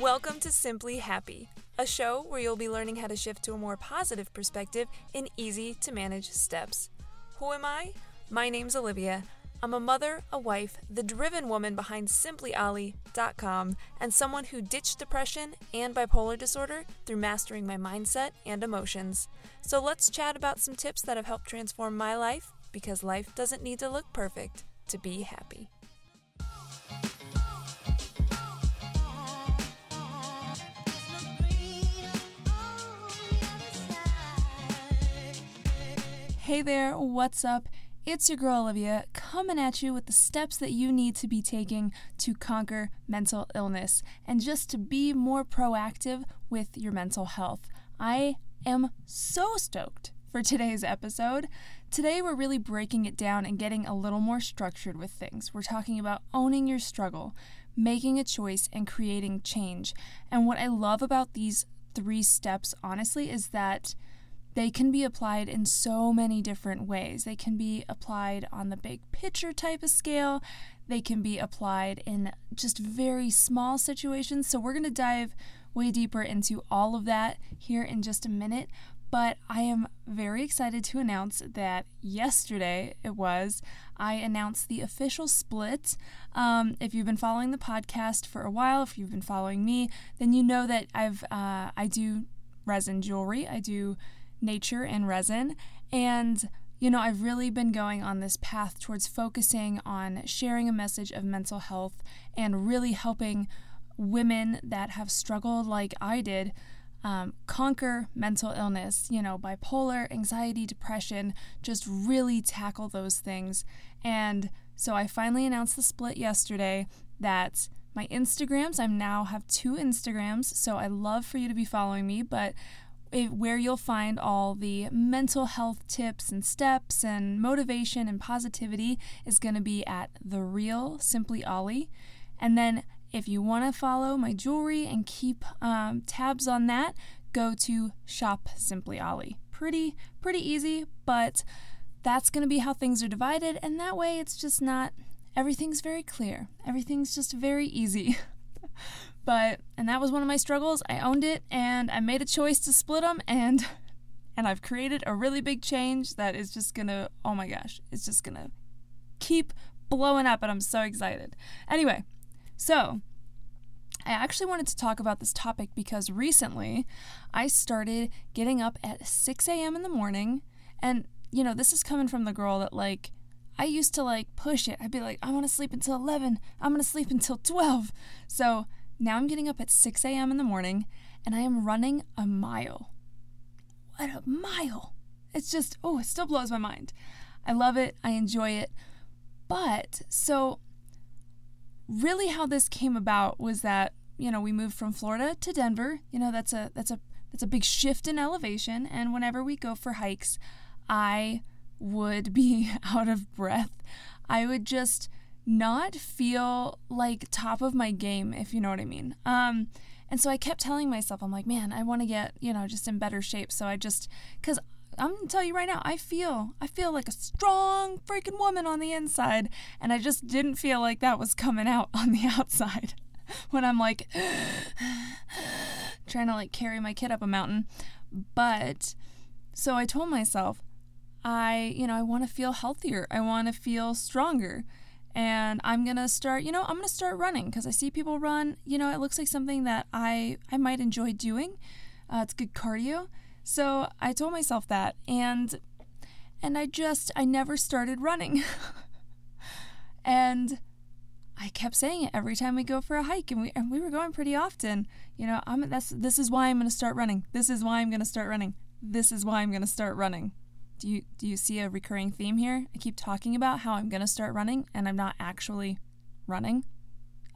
Welcome to Simply Happy, a show where you'll be learning how to shift to a more positive perspective in easy to manage steps. Who am I? My name's Olivia. I'm a mother, a wife, the driven woman behind simplyolly.com, and someone who ditched depression and bipolar disorder through mastering my mindset and emotions. So let's chat about some tips that have helped transform my life because life doesn't need to look perfect to be happy. Hey there, what's up? It's your girl Olivia coming at you with the steps that you need to be taking to conquer mental illness and just to be more proactive with your mental health. I am so stoked for today's episode. Today, we're really breaking it down and getting a little more structured with things. We're talking about owning your struggle, making a choice, and creating change. And what I love about these three steps, honestly, is that they can be applied in so many different ways. They can be applied on the big picture type of scale, they can be applied in just very small situations. So, we're going to dive way deeper into all of that here in just a minute. But I am very excited to announce that yesterday it was, I announced the official split. Um, if you've been following the podcast for a while, if you've been following me, then you know that I've uh, I do resin jewelry. I do nature and resin. And, you know, I've really been going on this path towards focusing on sharing a message of mental health and really helping women that have struggled like I did. Um, conquer mental illness, you know, bipolar, anxiety, depression, just really tackle those things. And so I finally announced the split yesterday that my Instagrams, I now have two Instagrams, so I love for you to be following me, but where you'll find all the mental health tips and steps and motivation and positivity is going to be at the real simply ollie. And then if you want to follow my jewelry and keep um, tabs on that go to shop simply ollie. Pretty pretty easy but that's going to be how things are divided and that way it's just not everything's very clear. Everything's just very easy But and that was one of my struggles. I owned it and I made a choice to split them and and I've created a really big change that is just going to oh my gosh, it's just going to keep blowing up and I'm so excited. Anyway, so I actually wanted to talk about this topic because recently I started getting up at 6 a.m. in the morning. And, you know, this is coming from the girl that, like, I used to, like, push it. I'd be like, I want to sleep until 11. I'm going to sleep until 12. So now I'm getting up at 6 a.m. in the morning and I am running a mile. What a mile! It's just, oh, it still blows my mind. I love it, I enjoy it. But so, really, how this came about was that you know we moved from Florida to Denver. You know that's a that's a that's a big shift in elevation, and whenever we go for hikes, I would be out of breath. I would just not feel like top of my game, if you know what I mean. Um, and so I kept telling myself, I'm like, man, I want to get, you know, just in better shape. So I just, because I'm gonna tell you right now, I feel, I feel like a strong freaking woman on the inside. And I just didn't feel like that was coming out on the outside when I'm like trying to like carry my kid up a mountain. But so I told myself, I, you know, I want to feel healthier. I want to feel stronger and I'm gonna start, you know, I'm gonna start running because I see people run. You know, it looks like something that I I might enjoy doing. Uh, it's good cardio, so I told myself that, and and I just I never started running, and I kept saying it every time we go for a hike, and we and we were going pretty often. You know, I'm that's this is why I'm gonna start running. This is why I'm gonna start running. This is why I'm gonna start running. Do you do you see a recurring theme here? I keep talking about how I'm going to start running and I'm not actually running.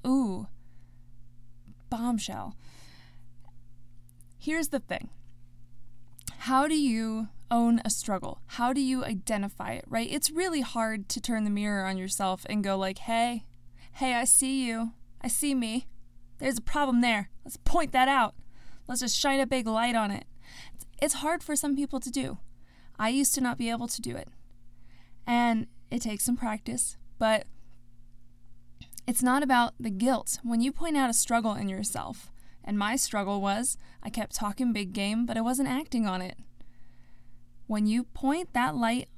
Ooh. Bombshell. Here's the thing. How do you own a struggle? How do you identify it, right? It's really hard to turn the mirror on yourself and go like, "Hey, hey, I see you. I see me. There's a problem there. Let's point that out. Let's just shine a big light on it." It's hard for some people to do. I used to not be able to do it. And it takes some practice, but it's not about the guilt. When you point out a struggle in yourself, And my struggle was I kept talking big game, but I wasn't acting on it. When you point that light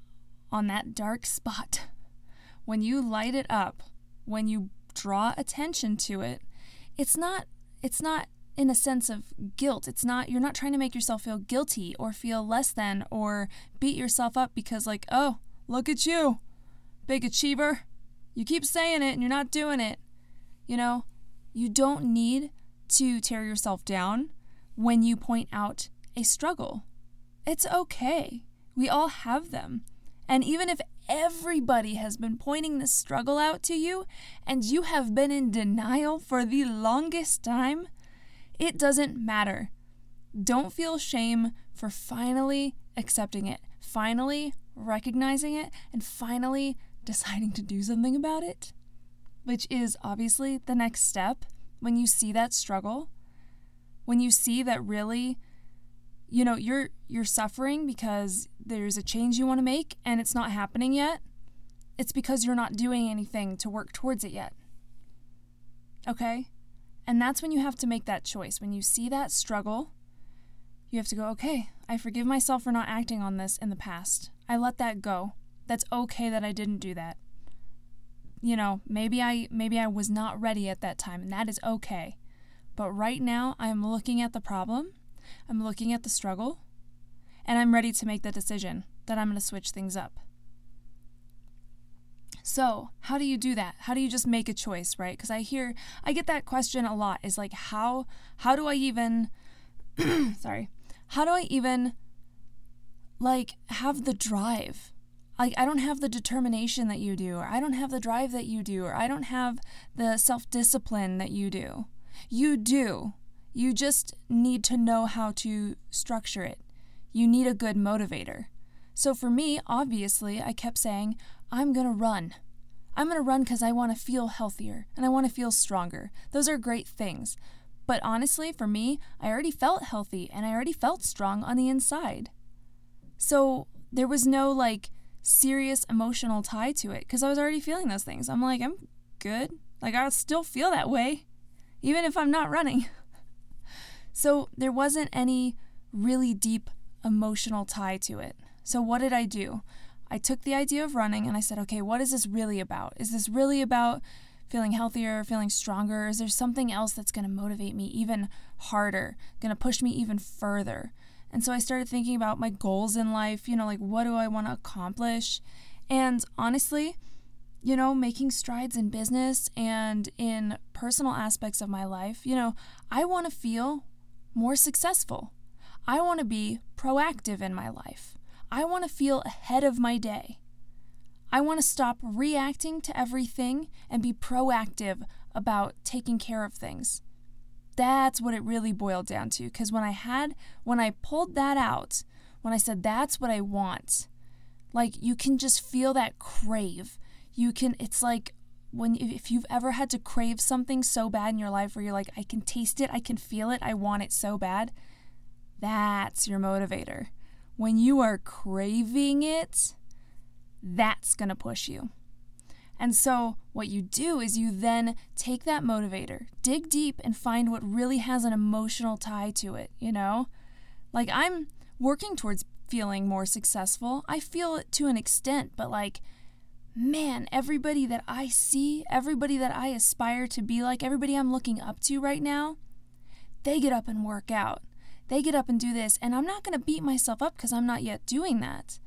on that dark spot, when you light it up, when you draw attention to it, it's not it's not in a sense of guilt. It's not you're not trying to make yourself feel guilty or feel less than or beat yourself up because like, "Oh, look at you. Big achiever. You keep saying it and you're not doing it." You know, you don't need to tear yourself down when you point out a struggle. It's okay. We all have them. And even if everybody has been pointing this struggle out to you and you have been in denial for the longest time, it doesn't matter. Don't feel shame for finally accepting it, finally recognizing it, and finally deciding to do something about it, which is obviously the next step when you see that struggle, when you see that really you know you're you're suffering because there's a change you want to make and it's not happening yet. It's because you're not doing anything to work towards it yet. Okay and that's when you have to make that choice. When you see that struggle you have to go okay i forgive myself for not acting on this in the past. I let that go. That's okay that i didn't do that. You know maybe i maybe i was not ready at that time and that is okay. But right now i'm looking at the problem I'm looking at the struggle, and I'm ready to make the decision that I'm going to switch things up. So, how do you do that? How do you just make a choice, right? Because I hear I get that question a lot is like how how do I even sorry. How do I even like have the drive? Like I don't have the determination that you do or I don't have the drive that you do or I don't have the self-discipline that you do. You do. You just need to know how to structure it. You need a good motivator. So for me, obviously, I kept saying, I'm going to run. I'm going to run because I want to feel healthier and I want to feel stronger. Those are great things. But honestly, for me, I already felt healthy and I already felt strong on the inside. So there was no like serious emotional tie to it because I was already feeling those things. I'm like, I'm good. Like, I still feel that way, even if I'm not running. So there wasn't any really deep emotional tie to it. So what did I do? I took the idea of running and I said, okay, what is this really about? Is this really about feeling healthier, feeling stronger? Is there something else that's going to motivate me even harder, going to push me even further? And so I started thinking about my goals in life, you know, like what do I want to accomplish? And honestly, you know, making strides in business and in personal aspects of my life, you know, I want to feel more successful. I want to be proactive in my life. I want to feel ahead of my day. I want to stop reacting to everything and be proactive about taking care of things. That's what it really boiled down to. Because when I had, when I pulled that out, when I said that's what I want, like you can just feel that crave. You can, it's like when if you've ever had to crave something so bad in your life where you're like I can taste it, I can feel it, I want it so bad, that's your motivator. When you are craving it, that's going to push you. And so, what you do is you then take that motivator, dig deep, and find what really has an emotional tie to it, you know? Like, I'm working towards feeling more successful. I feel it to an extent, but like, man, everybody that I see, everybody that I aspire to be like, everybody I'm looking up to right now, they get up and work out. They get up and do this, and I'm not going to beat myself up because I'm not yet doing that.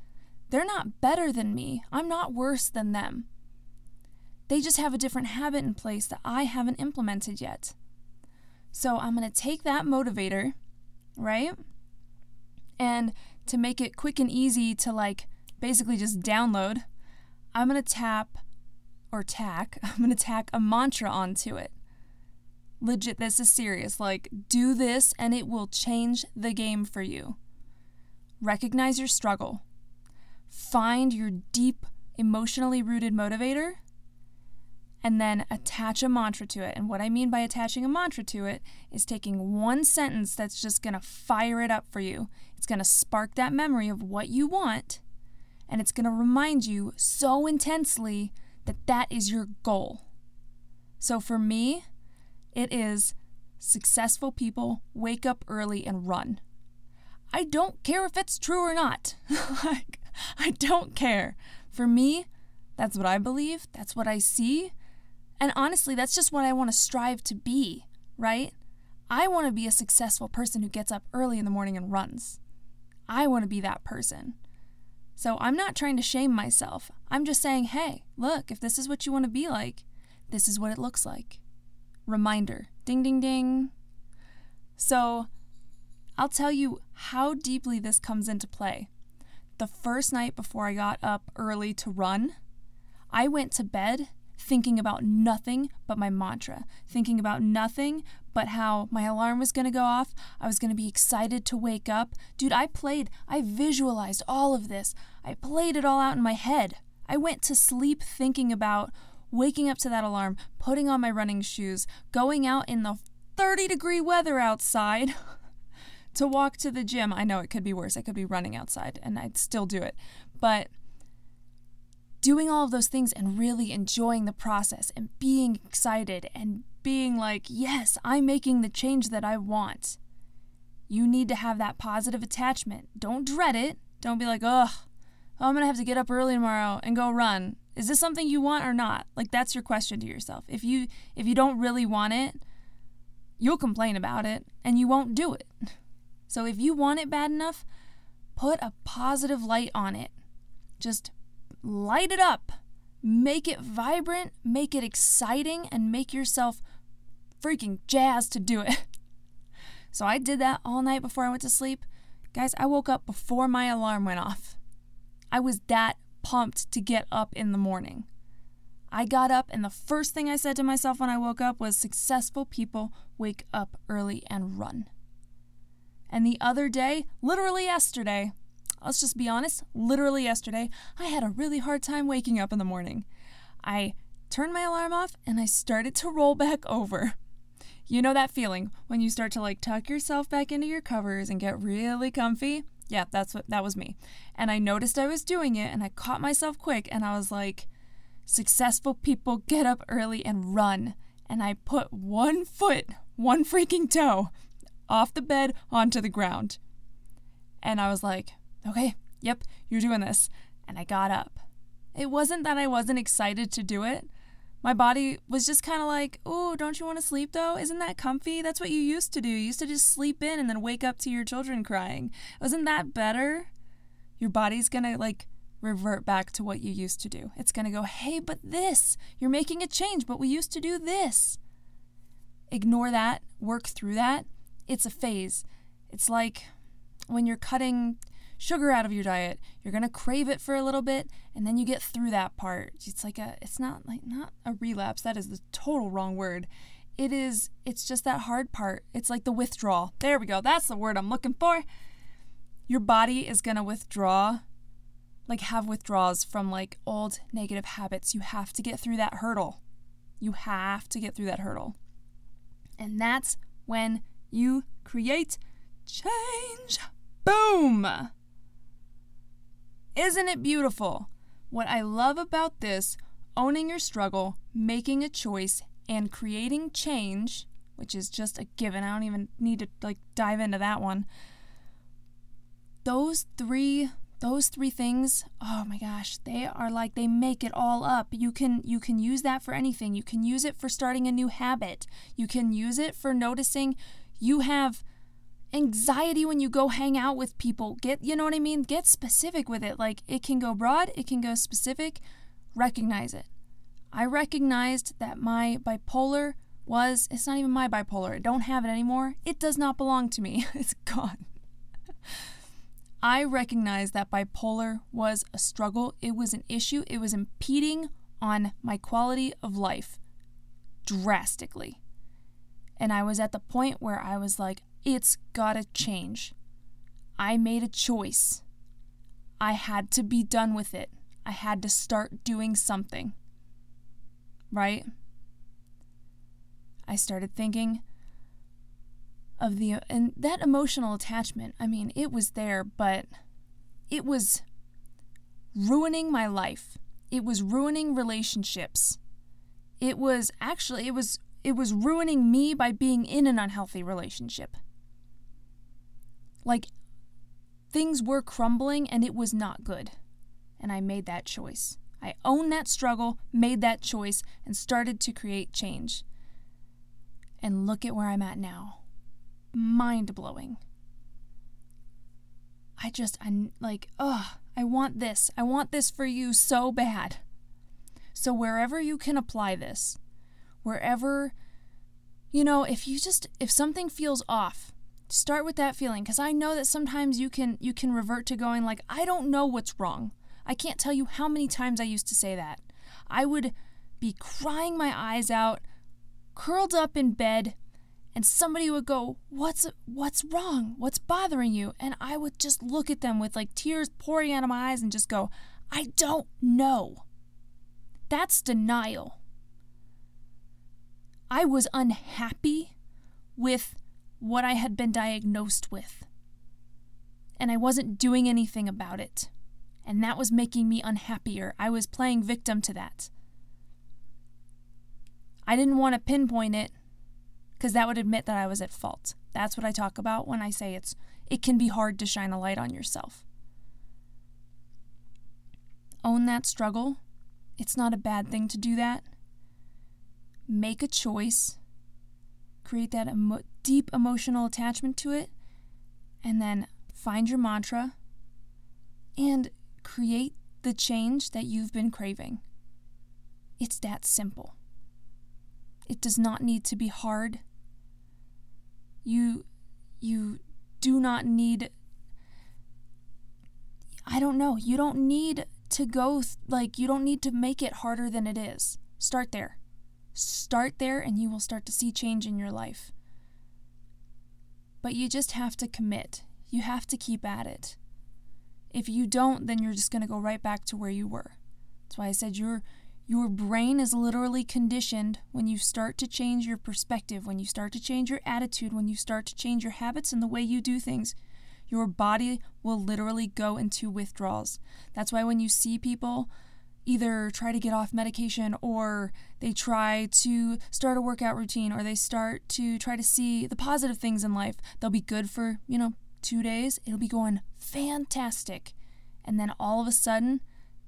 They're not better than me. I'm not worse than them. They just have a different habit in place that I haven't implemented yet. So I'm going to take that motivator, right? And to make it quick and easy to like basically just download I'm going to tap or tack, I'm going to tack a mantra onto it. Legit, this is serious. Like, do this and it will change the game for you. Recognize your struggle. Find your deep, emotionally rooted motivator and then attach a mantra to it. And what I mean by attaching a mantra to it is taking one sentence that's just going to fire it up for you. It's going to spark that memory of what you want and it's going to remind you so intensely that that is your goal. So for me, it is successful people wake up early and run. I don't care if it's true or not. like, I don't care. For me, that's what I believe, that's what I see. And honestly, that's just what I want to strive to be, right? I want to be a successful person who gets up early in the morning and runs. I want to be that person. So I'm not trying to shame myself. I'm just saying, hey, look, if this is what you want to be like, this is what it looks like. Reminder ding, ding, ding. So I'll tell you how deeply this comes into play. The first night before I got up early to run, I went to bed thinking about nothing but my mantra, thinking about nothing but how my alarm was going to go off. I was going to be excited to wake up. Dude, I played, I visualized all of this. I played it all out in my head. I went to sleep thinking about waking up to that alarm, putting on my running shoes, going out in the 30 degree weather outside to walk to the gym. I know it could be worse. I could be running outside and I'd still do it. But doing all of those things and really enjoying the process and being excited and being like, yes, I'm making the change that I want. You need to have that positive attachment. Don't dread it. Don't be like, ugh, oh, I'm going to have to get up early tomorrow and go run. Is this something you want or not? Like that's your question to yourself. If you if you don't really want it, you'll complain about it and you won't do it. So if you want it bad enough, put a positive light on it. Just light it up, make it vibrant, make it exciting, and make yourself freaking jazzed to do it. So I did that all night before I went to sleep. Guys, I woke up before my alarm went off. I was that pumped to get up in the morning. I got up, and the first thing I said to myself when I woke up was successful people wake up early and run. And the other day, literally yesterday, let's just be honest, literally yesterday, I had a really hard time waking up in the morning. I turned my alarm off and I started to roll back over. You know that feeling when you start to like tuck yourself back into your covers and get really comfy? Yeah, that's what that was me. And I noticed I was doing it and I caught myself quick and I was like, successful people get up early and run. And I put one foot, one freaking toe off the bed onto the ground. And I was like, okay, yep, you're doing this. And I got up. It wasn't that I wasn't excited to do it. My body was just kind of like, oh, don't you want to sleep though? Isn't that comfy? That's what you used to do. You used to just sleep in and then wake up to your children crying. Wasn't that better? Your body's going to like revert back to what you used to do. It's going to go, hey, but this, you're making a change, but we used to do this. Ignore that, work through that. It's a phase. It's like when you're cutting sugar out of your diet. You're going to crave it for a little bit and then you get through that part. It's like a it's not like not a relapse. That is the total wrong word. It is it's just that hard part. It's like the withdrawal. There we go. That's the word I'm looking for. Your body is going to withdraw like have withdrawals from like old negative habits. You have to get through that hurdle. You have to get through that hurdle. And that's when you create change. Boom! Isn't it beautiful? What I love about this, owning your struggle, making a choice, and creating change, which is just a given. I don't even need to like dive into that one. Those three those three things oh my gosh they are like they make it all up you can you can use that for anything you can use it for starting a new habit you can use it for noticing you have anxiety when you go hang out with people. Get, you know what I mean? Get specific with it. Like it can go broad, it can go specific. Recognize it. I recognized that my bipolar was, it's not even my bipolar. I don't have it anymore. It does not belong to me. it's gone. I recognized that bipolar was a struggle. It was an issue. It was impeding on my quality of life drastically. And I was at the point where I was like, it's gotta change. I made a choice. I had to be done with it. I had to start doing something. Right? I started thinking of the and that emotional attachment. I mean, it was there, but it was ruining my life. It was ruining relationships. It was actually it was it was ruining me by being in an unhealthy relationship. Like things were crumbling and it was not good. And I made that choice. I owned that struggle, made that choice, and started to create change. And look at where I'm at now. Mind blowing. I just, I'm like, ugh, I want this. I want this for you so bad. So, wherever you can apply this, wherever, you know, if you just, if something feels off, start with that feeling because i know that sometimes you can you can revert to going like i don't know what's wrong. I can't tell you how many times i used to say that. I would be crying my eyes out curled up in bed and somebody would go what's what's wrong? What's bothering you? And i would just look at them with like tears pouring out of my eyes and just go i don't know. That's denial. I was unhappy with what I had been diagnosed with. And I wasn't doing anything about it. And that was making me unhappier. I was playing victim to that. I didn't want to pinpoint it because that would admit that I was at fault. That's what I talk about when I say it's it can be hard to shine a light on yourself. Own that struggle. It's not a bad thing to do that. Make a choice create that emo- deep emotional attachment to it, and then find your mantra and create the change that you've been craving. It's that simple. It does not need to be hard. You you do not need I don't know. You don't need to go th- like you don't need to make it harder than it is. Start there. Start there and you will start to see change in your life. But you just have to commit. You have to keep at it. If you don't, then you're just going to go right back to where you were. That's why I said your your brain is literally conditioned when you start to change your perspective, when you start to change your attitude, when you start to change your habits and the way you do things. Your body will literally go into withdrawals. That's why when you see people either try to get off medication or they try to start a workout routine or they start to try to see the positive things in life. They'll be good for, you know, two days. It'll be going fantastic. And then all of a sudden,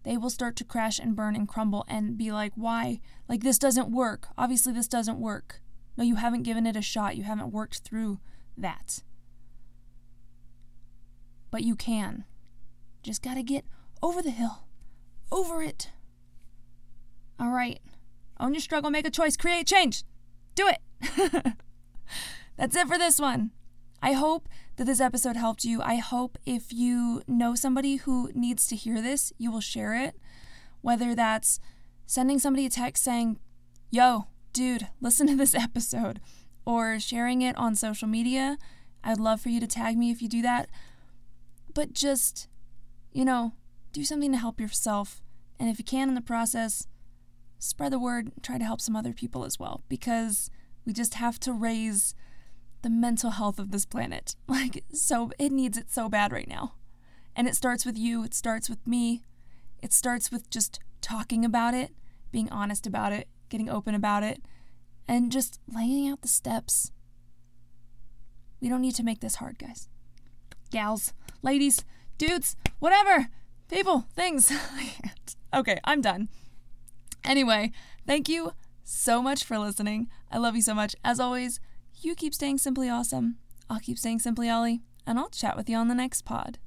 they will start to crash and burn and crumble and be like, why? Like, this doesn't work. Obviously, this doesn't work. No, you haven't given it a shot. You haven't worked through that. But you can. Just gotta get over the hill over it. All right. Own your struggle, make a choice, create change. Do it. That's it for this one. I hope that this episode helped you. I hope if you know somebody who needs to hear this, you will share it. Whether that's sending somebody a text saying, Yo, dude, listen to this episode, or sharing it on social media. I'd love for you to tag me if you do that. But just, you know, do something to help yourself. And if you can in the process, spread the word, try to help some other people as well, because we just have to raise the mental health of this planet. Like, so it needs it so bad right now. And it starts with you, it starts with me, it starts with just talking about it, being honest about it, getting open about it, and just laying out the steps. We don't need to make this hard, guys. Gals, ladies, dudes, whatever people, things. okay, I'm done. Anyway, thank you so much for listening. I love you so much. As always, you keep staying simply awesome. I'll keep staying simply Ollie, and I'll chat with you on the next pod.